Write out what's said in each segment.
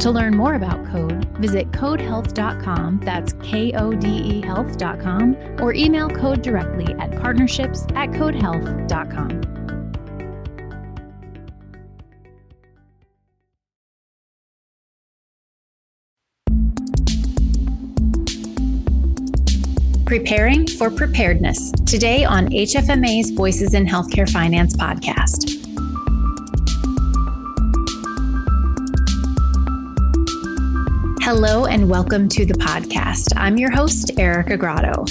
To learn more about Kode, visit kodehealth.com, that's K O D E health.com, or email Kode directly at partnerships at kodehealth.com. Preparing for Preparedness, today on HFMA's Voices in Healthcare Finance podcast. Hello and welcome to the podcast. I'm your host, Erica Grotto.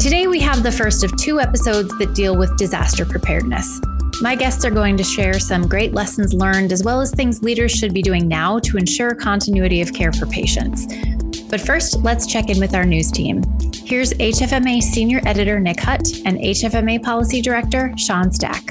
Today we have the first of two episodes that deal with disaster preparedness. My guests are going to share some great lessons learned as well as things leaders should be doing now to ensure continuity of care for patients. But first, let's check in with our news team. Here's HFMA Senior Editor Nick Hutt and HFMA Policy Director Sean Stack.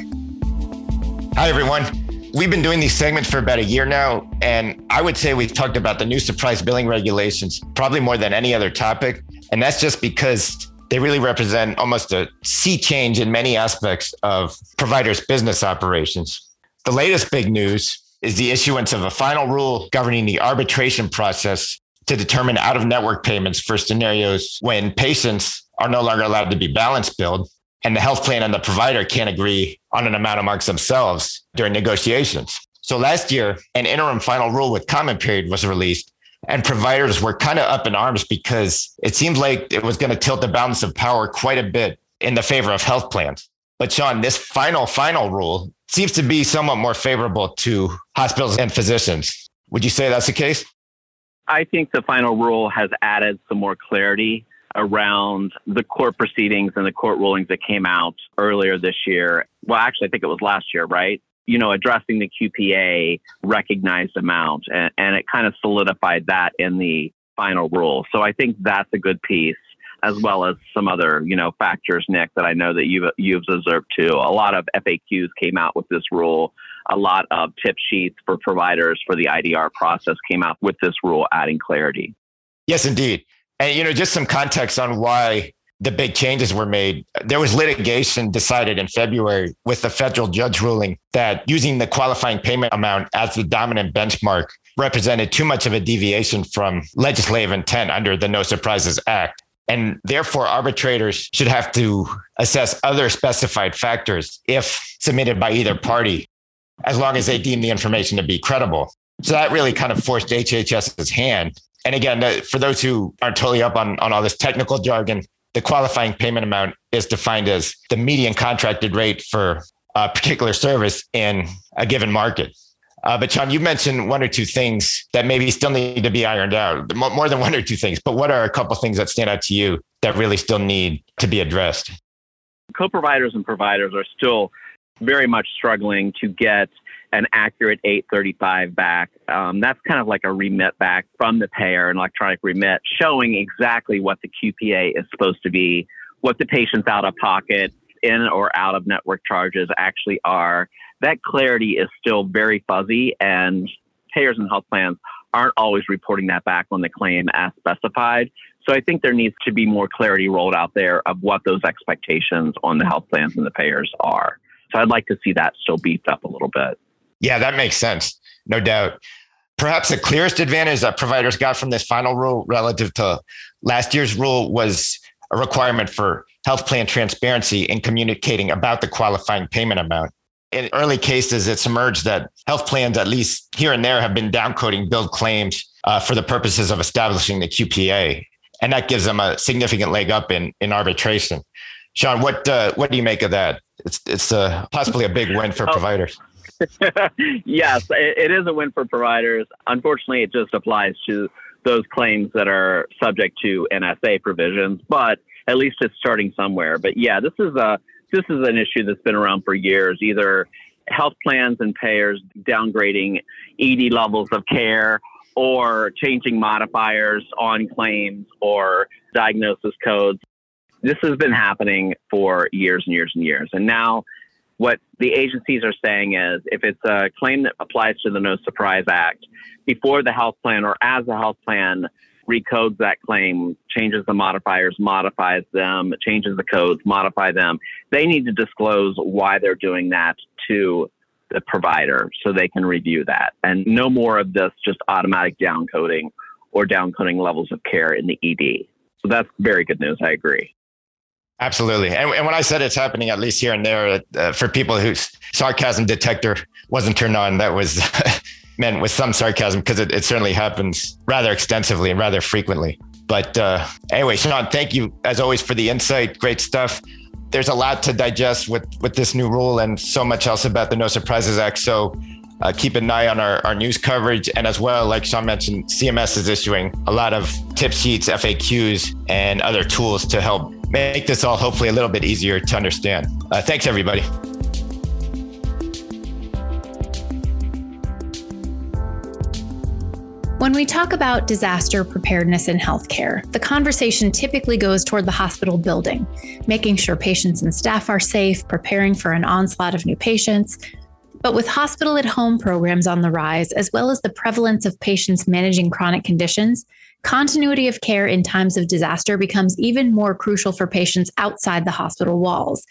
Hi, everyone. We've been doing these segments for about a year now, and I would say we've talked about the new surprise billing regulations probably more than any other topic. And that's just because they really represent almost a sea change in many aspects of providers' business operations. The latest big news is the issuance of a final rule governing the arbitration process to determine out of network payments for scenarios when patients are no longer allowed to be balance billed and the health plan and the provider can't agree on an amount amongst themselves during negotiations. So last year, an interim final rule with comment period was released, and providers were kind of up in arms because it seemed like it was going to tilt the balance of power quite a bit in the favor of health plans. But Sean, this final, final rule seems to be somewhat more favorable to hospitals and physicians. Would you say that's the case? I think the final rule has added some more clarity around the court proceedings and the court rulings that came out earlier this year. Well, actually, I think it was last year, right? You know, addressing the QPA recognized amount, and, and it kind of solidified that in the final rule. So I think that's a good piece, as well as some other, you know, factors, Nick, that I know that you've you've observed too. A lot of FAQs came out with this rule. A lot of tip sheets for providers for the IDR process came out with this rule, adding clarity. Yes, indeed. And, you know, just some context on why the big changes were made. There was litigation decided in February with the federal judge ruling that using the qualifying payment amount as the dominant benchmark represented too much of a deviation from legislative intent under the No Surprises Act. And therefore, arbitrators should have to assess other specified factors if submitted by either party, as long as they deem the information to be credible. So that really kind of forced HHS's hand and again, for those who aren't totally up on, on all this technical jargon, the qualifying payment amount is defined as the median contracted rate for a particular service in a given market. Uh, but Sean, you mentioned one or two things that maybe still need to be ironed out, more than one or two things. But what are a couple things that stand out to you that really still need to be addressed? Co-providers and providers are still very much struggling to get an accurate 835 back. Um, that's kind of like a remit back from the payer, an electronic remit, showing exactly what the QPA is supposed to be, what the patient's out of pocket, in or out of network charges actually are. That clarity is still very fuzzy, and payers and health plans aren't always reporting that back on the claim as specified. So I think there needs to be more clarity rolled out there of what those expectations on the health plans and the payers are. So I'd like to see that still beefed up a little bit. Yeah, that makes sense. No doubt. Perhaps the clearest advantage that providers got from this final rule relative to last year's rule was a requirement for health plan transparency in communicating about the qualifying payment amount. In early cases, it's emerged that health plans, at least here and there, have been downcoding billed claims uh, for the purposes of establishing the QPA. And that gives them a significant leg up in, in arbitration. Sean, what uh, what do you make of that? It's it's uh, possibly a big win for oh. providers. yes, it, it is a win for providers. Unfortunately, it just applies to those claims that are subject to NSA provisions, but at least it's starting somewhere. But yeah, this is a this is an issue that's been around for years. Either health plans and payers downgrading ED levels of care or changing modifiers on claims or diagnosis codes. This has been happening for years and years and years. And now, what the agencies are saying is if it's a claim that applies to the No Surprise Act, before the health plan or as the health plan recodes that claim, changes the modifiers, modifies them, changes the codes, modify them, they need to disclose why they're doing that to the provider so they can review that. And no more of this just automatic downcoding or downcoding levels of care in the ED. So that's very good news. I agree. Absolutely. And, and when I said it's happening, at least here and there, uh, for people whose sarcasm detector wasn't turned on, that was meant with some sarcasm because it, it, certainly happens rather extensively and rather frequently. But uh, anyway, Sean, thank you as always for the insight. Great stuff. There's a lot to digest with with this new rule and so much else about the No Surprises Act. So uh, keep an eye on our, our news coverage. And as well, like Sean mentioned, CMS is issuing a lot of tip sheets, FAQs, and other tools to help make this all hopefully a little bit easier to understand. Uh, thanks, everybody. When we talk about disaster preparedness in healthcare, the conversation typically goes toward the hospital building, making sure patients and staff are safe, preparing for an onslaught of new patients, but with hospital at home programs on the rise, as well as the prevalence of patients managing chronic conditions, continuity of care in times of disaster becomes even more crucial for patients outside the hospital walls.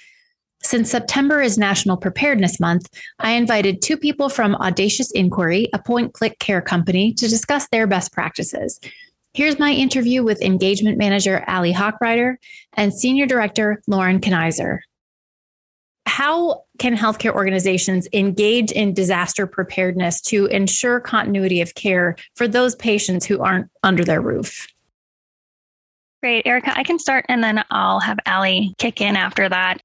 Since September is National Preparedness Month, I invited two people from Audacious Inquiry, a PointClickCare company, to discuss their best practices. Here's my interview with Engagement Manager Ali Hochreiter and Senior Director Lauren Knieser how can healthcare organizations engage in disaster preparedness to ensure continuity of care for those patients who aren't under their roof? Great, Erica. I can start and then I'll have Ali kick in after that.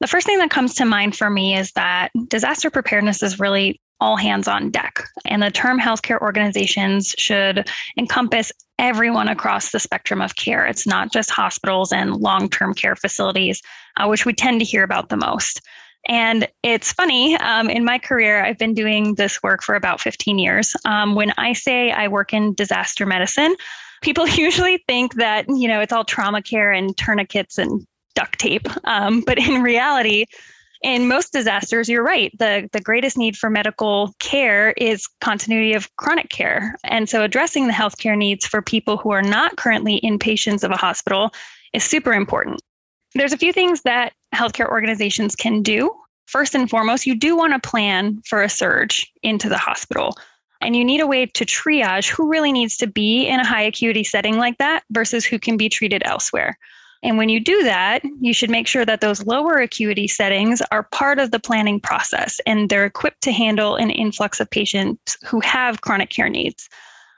The first thing that comes to mind for me is that disaster preparedness is really all hands on deck. And the term healthcare organizations should encompass everyone across the spectrum of care. It's not just hospitals and long term care facilities, uh, which we tend to hear about the most. And it's funny, um, in my career, I've been doing this work for about 15 years. Um, when I say I work in disaster medicine, people usually think that, you know, it's all trauma care and tourniquets and duct tape. Um, but in reality, in most disasters, you're right. The, the greatest need for medical care is continuity of chronic care. And so addressing the healthcare needs for people who are not currently inpatients of a hospital is super important. There's a few things that healthcare organizations can do. First and foremost, you do want to plan for a surge into the hospital. And you need a way to triage who really needs to be in a high acuity setting like that versus who can be treated elsewhere. And when you do that, you should make sure that those lower acuity settings are part of the planning process and they're equipped to handle an influx of patients who have chronic care needs.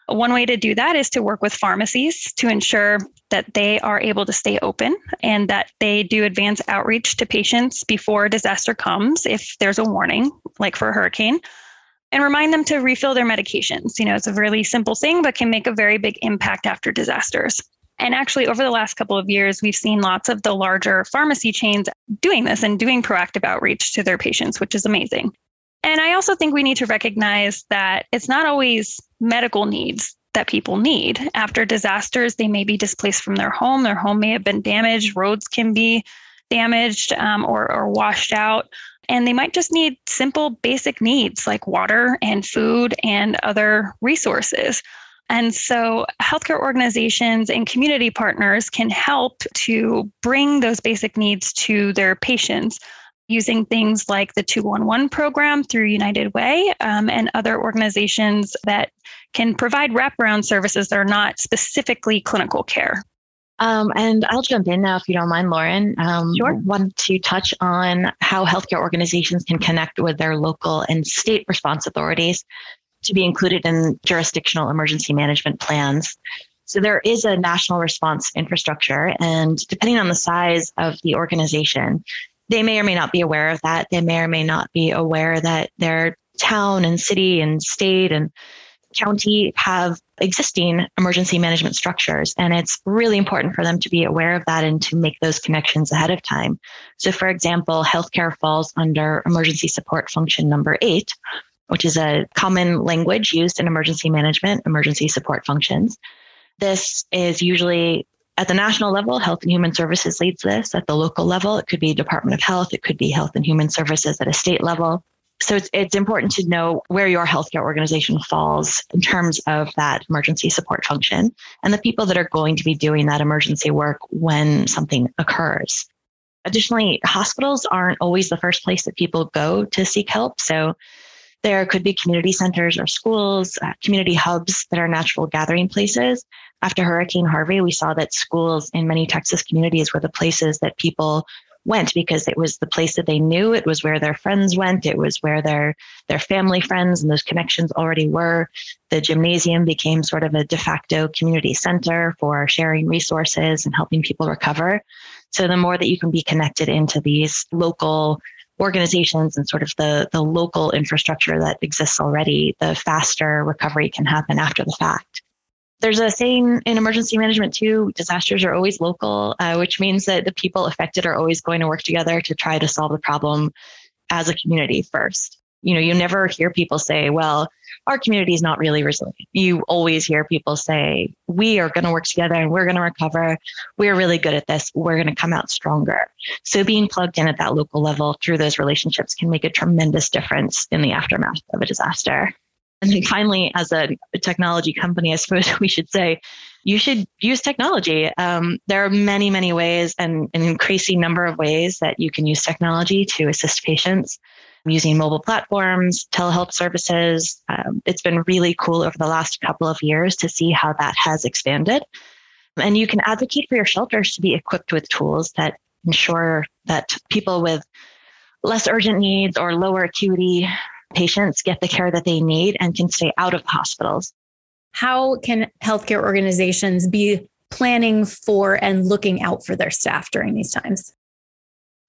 One way to do that is to work with pharmacies to ensure that they are able to stay open and that they do advance outreach to patients before disaster comes if there's a warning, like for a hurricane, and remind them to refill their medications. You know, it's a really simple thing, but can make a very big impact after disasters. And actually, over the last couple of years, we've seen lots of the larger pharmacy chains doing this and doing proactive outreach to their patients, which is amazing. And I also think we need to recognize that it's not always medical needs that people need. After disasters, they may be displaced from their home. Their home may have been damaged, roads can be damaged um, or, or washed out. And they might just need simple basic needs like water and food and other resources. And so, healthcare organizations and community partners can help to bring those basic needs to their patients using things like the 211 program through United Way um, and other organizations that can provide wraparound services that are not specifically clinical care. Um, and I'll jump in now if you don't mind, Lauren. Um, sure. Want to touch on how healthcare organizations can connect with their local and state response authorities to be included in jurisdictional emergency management plans. So there is a national response infrastructure, and depending on the size of the organization, they may or may not be aware of that. They may or may not be aware that their town and city and state and county have existing emergency management structures. And it's really important for them to be aware of that and to make those connections ahead of time. So, for example, healthcare falls under emergency support function number eight, which is a common language used in emergency management, emergency support functions. This is usually At the national level, Health and Human Services leads this. At the local level, it could be Department of Health, it could be Health and Human Services at a state level. So it's, it's important to know where your healthcare organization falls in terms of that emergency support function and the people that are going to be doing that emergency work when something occurs. Additionally, hospitals aren't always the first place that people go to seek help. So there could be community centers or schools, uh, community hubs that are natural gathering places. After Hurricane Harvey, we saw that schools in many Texas communities were the places that people went because it was the place that they knew. It was where their friends went. It was where their their family friends and those connections already were. The gymnasium became sort of a de facto community center for sharing resources and helping people recover. So the more that you can be connected into these local organizations and sort of the the local infrastructure that exists already the faster recovery can happen after the fact. There's a saying in emergency management too disasters are always local uh, which means that the people affected are always going to work together to try to solve the problem as a community first you know you never hear people say well our community is not really resilient. You always hear people say we are going to work together and we're going to recover. We're really good at this. We're going to come out stronger. So being plugged in at that local level through those relationships can make a tremendous difference in the aftermath of a disaster. And then finally, as a, technology company, I suppose we should say you should use technology. Um, there are many, many ways and an increasing number of ways that you can use technology to assist patients using mobile platforms, telehealth services. Um, it's been really cool over the last couple of years to see how that has expanded. And you can advocate for your shelters to be equipped with tools that ensure that people with less urgent needs or lower acuity patients get the care that they need and can stay out of the hospitals. How can healthcare organizations be planning for and looking out for their staff during these times?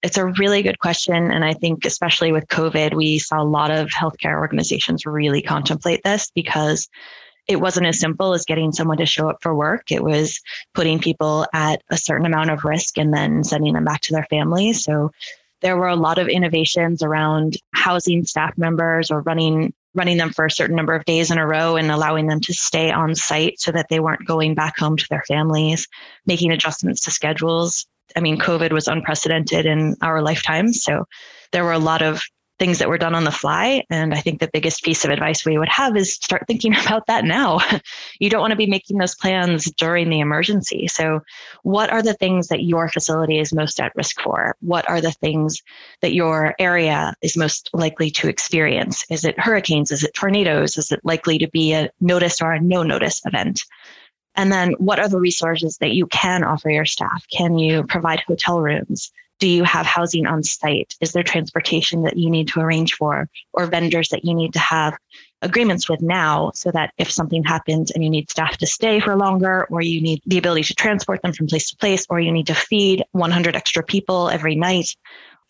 It's a really good question. And I think, especially with COVID, we saw a lot of healthcare organizations really contemplate this because it wasn't as simple as getting someone to show up for work. It was putting people at a certain amount of risk and then sending them back to their families. So there were a lot of innovations around housing staff members or running running them for a certain number of days in a row and allowing them to stay on site so that they weren't going back home to their families, making adjustments to schedules. I mean, COVID was unprecedented in our lifetimes. So there were a lot of things that were done on the fly. And I think the biggest piece of advice we would have is start thinking about that now. you don't want to be making those plans during the emergency. So, what are the things that your facility is most at risk for? What are the things that your area is most likely to experience? Is it hurricanes? Is it tornadoes? Is it likely to be a notice or a no notice event? And then, what are the resources that you can offer your staff? Can you provide hotel rooms? do you have housing on site? Is there transportation that you need to arrange for or vendors that you need to have agreements with now so that if something happens and you need staff to stay for longer or you need the ability to transport them from place to place or you need to feed 100 extra people every night,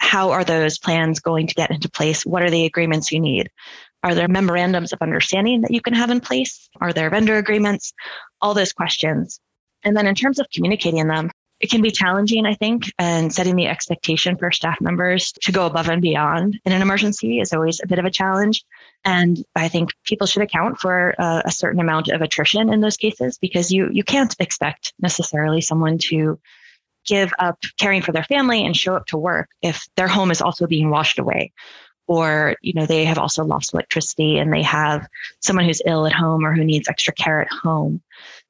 how are those plans going to get into place? What are the agreements you need? Are there memorandums of understanding that you can have in place? Are there vendor agreements? All those questions. And then in terms of communicating them, it can be challenging, I think, and setting the expectation for staff members to go above and beyond in an emergency is always a bit of a challenge. And I think people should account for a, a certain amount of attrition in those cases because you you can't expect necessarily someone to give up caring for their family and show up to work if their home is also being washed away or you know they have also lost electricity and they have someone who's ill at home or who needs extra care at home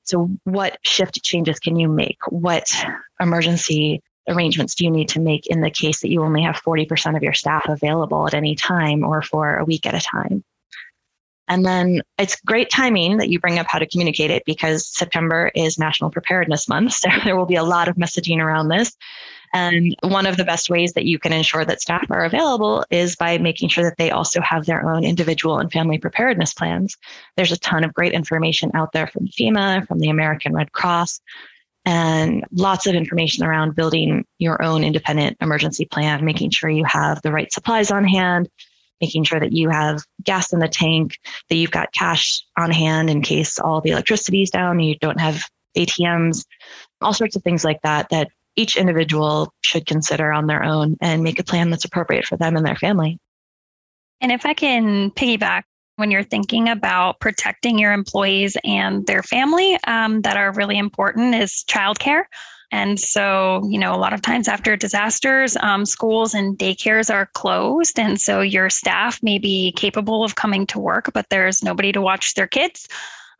so, what shift changes can you make? What emergency arrangements do you need to make in the case that you only have 40% of your staff available at any time or for a week at a time? And then it's great timing that you bring up how to communicate it because September is National Preparedness Month. So there will be a lot of messaging around this. And one of the best ways that you can ensure that staff are available is by making sure that they also have their own individual and family preparedness plans. There's a ton of great information out there from FEMA, from the American Red Cross, and lots of information around building your own independent emergency plan, making sure you have the right supplies on hand, making sure that you have gas in the tank, that you've got cash on hand in case all the electricity is down you don't have ATMs, all sorts of things like that that each individual should consider on their own and make a plan that's appropriate for them and their family. And if I can piggyback when you're thinking about protecting your employees and their family um, that are really important is childcare. And so, you know, a lot of times after disasters, um, schools and daycares are closed. And so your staff may be capable of coming to work, but there's nobody to watch their kids.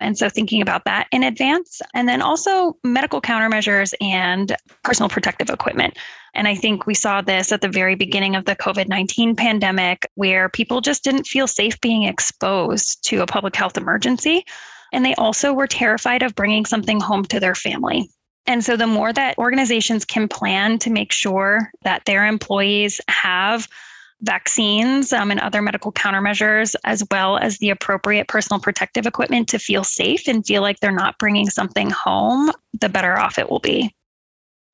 And so thinking about that in advance. And then also medical countermeasures and personal protective equipment. And I think we saw this at the very beginning of the COVID 19 pandemic, where people just didn't feel safe being exposed to a public health emergency. And they also were terrified of bringing something home to their family. And so the more that organizations can plan to make sure that their employees have vaccines um, and other medical countermeasures, as well as the appropriate personal protective equipment to feel safe and feel like they're not bringing something home, the better off it will be.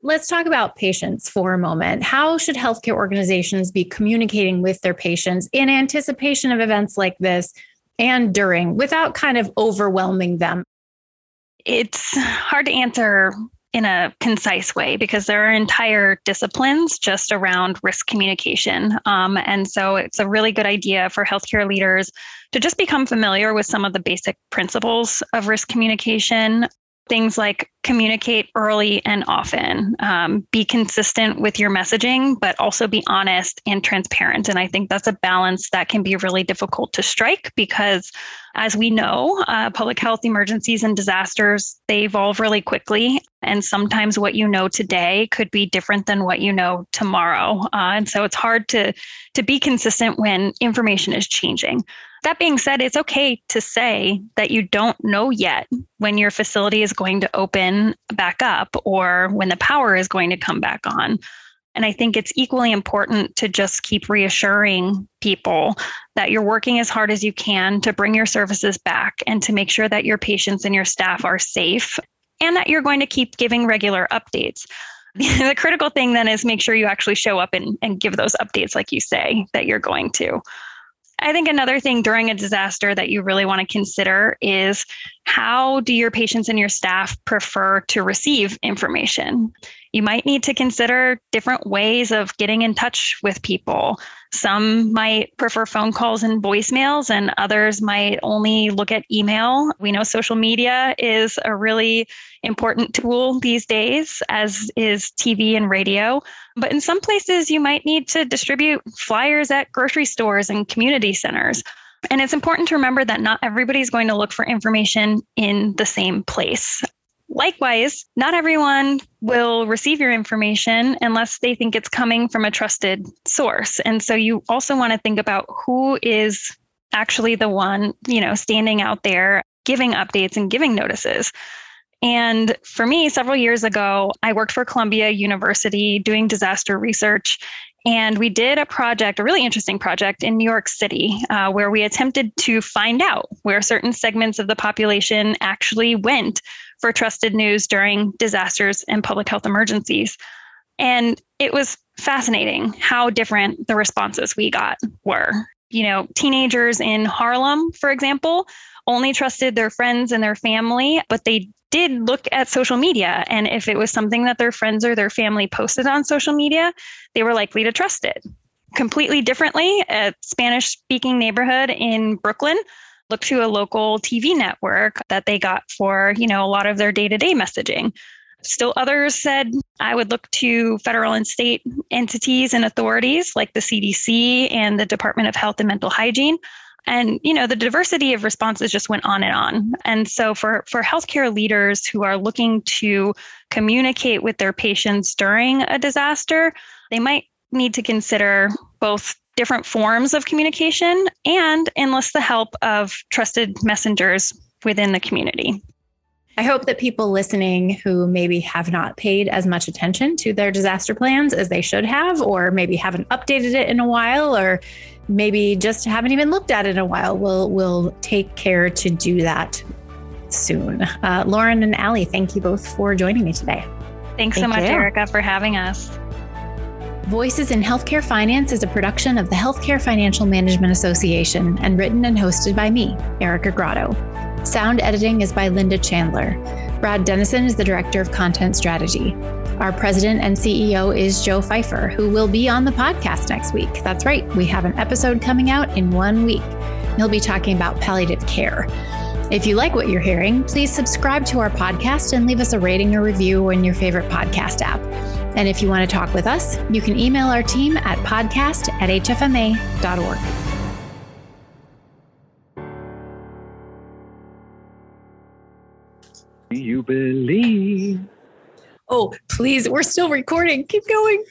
Let's talk about patients for a moment. How should healthcare organizations be communicating with their patients in anticipation of events like this and during without kind of overwhelming them? It's hard to answer in a concise way because there are entire disciplines just around risk communication. Um, and so it's a really good idea for healthcare leaders to just become familiar with some of the basic principles of risk communication things like communicate early and often, um, be consistent with your messaging, but also be honest and transparent. And I think that's a balance that can be really difficult to strike because, as we know, uh, public health emergencies and disasters they evolve really quickly, and sometimes what you know today could be different than what you know tomorrow. Uh, and so it's hard to to be consistent when information is changing. That being said, it's okay to say that you don't know yet when your facility is going to open back up or when the power is going to come back on. And I think it's equally important to just keep reassuring people that you're working as hard as you can to bring your services back and to make sure that your patients and your staff are safe and that you're going to keep giving regular updates. the critical thing then is make sure you actually show up and, and give those updates like you say that you're going to. I think another thing during a disaster that you really want to consider is how do your patients and your staff prefer to receive information? You might need to consider different ways of getting in touch with people. Some might prefer phone calls and voicemails, and others might only look at email. We know social media is a really important tool these days, as is TV and radio. But in some places, you might need to distribute flyers at grocery stores and community centers. And it's important to remember that not everybody's going to look for information in the same place. Likewise, not everyone will receive your information unless they think it's coming from a trusted source. And so you also want to think about who is actually the one, you know, standing out there giving updates and giving notices. And for me, several years ago, I worked for Columbia University doing disaster research. And we did a project, a really interesting project in New York City, uh, where we attempted to find out where certain segments of the population actually went for trusted news during disasters and public health emergencies. And it was fascinating how different the responses we got were. You know, teenagers in Harlem, for example, only trusted their friends and their family, but they did look at social media. And if it was something that their friends or their family posted on social media, they were likely to trust it. Completely differently, a Spanish speaking neighborhood in Brooklyn looked to a local TV network that they got for, you know, a lot of their day-to-day messaging. Still others said I would look to federal and state entities and authorities like the CDC and the Department of Health and Mental Hygiene and you know the diversity of responses just went on and on and so for for healthcare leaders who are looking to communicate with their patients during a disaster they might need to consider both different forms of communication and enlist the help of trusted messengers within the community I hope that people listening who maybe have not paid as much attention to their disaster plans as they should have, or maybe haven't updated it in a while, or maybe just haven't even looked at it in a while, will will take care to do that soon. Uh, Lauren and Ali, thank you both for joining me today. Thanks thank so much, you. Erica, for having us. Voices in Healthcare Finance is a production of the Healthcare Financial Management Association and written and hosted by me, Erica Grotto. Sound editing is by Linda Chandler. Brad Dennison is the Director of Content Strategy. Our president and CEO is Joe Fifer, who will be on the podcast next week. That's right, we have an episode coming out in one week. He'll be talking about palliative care. If you like what you're hearing, please subscribe to our podcast and leave us a rating or review in your favorite podcast app. And if you want to talk with us, you can email our team at podcast at hfma.org. Do you believe? Oh, please, we're still recording. Keep going.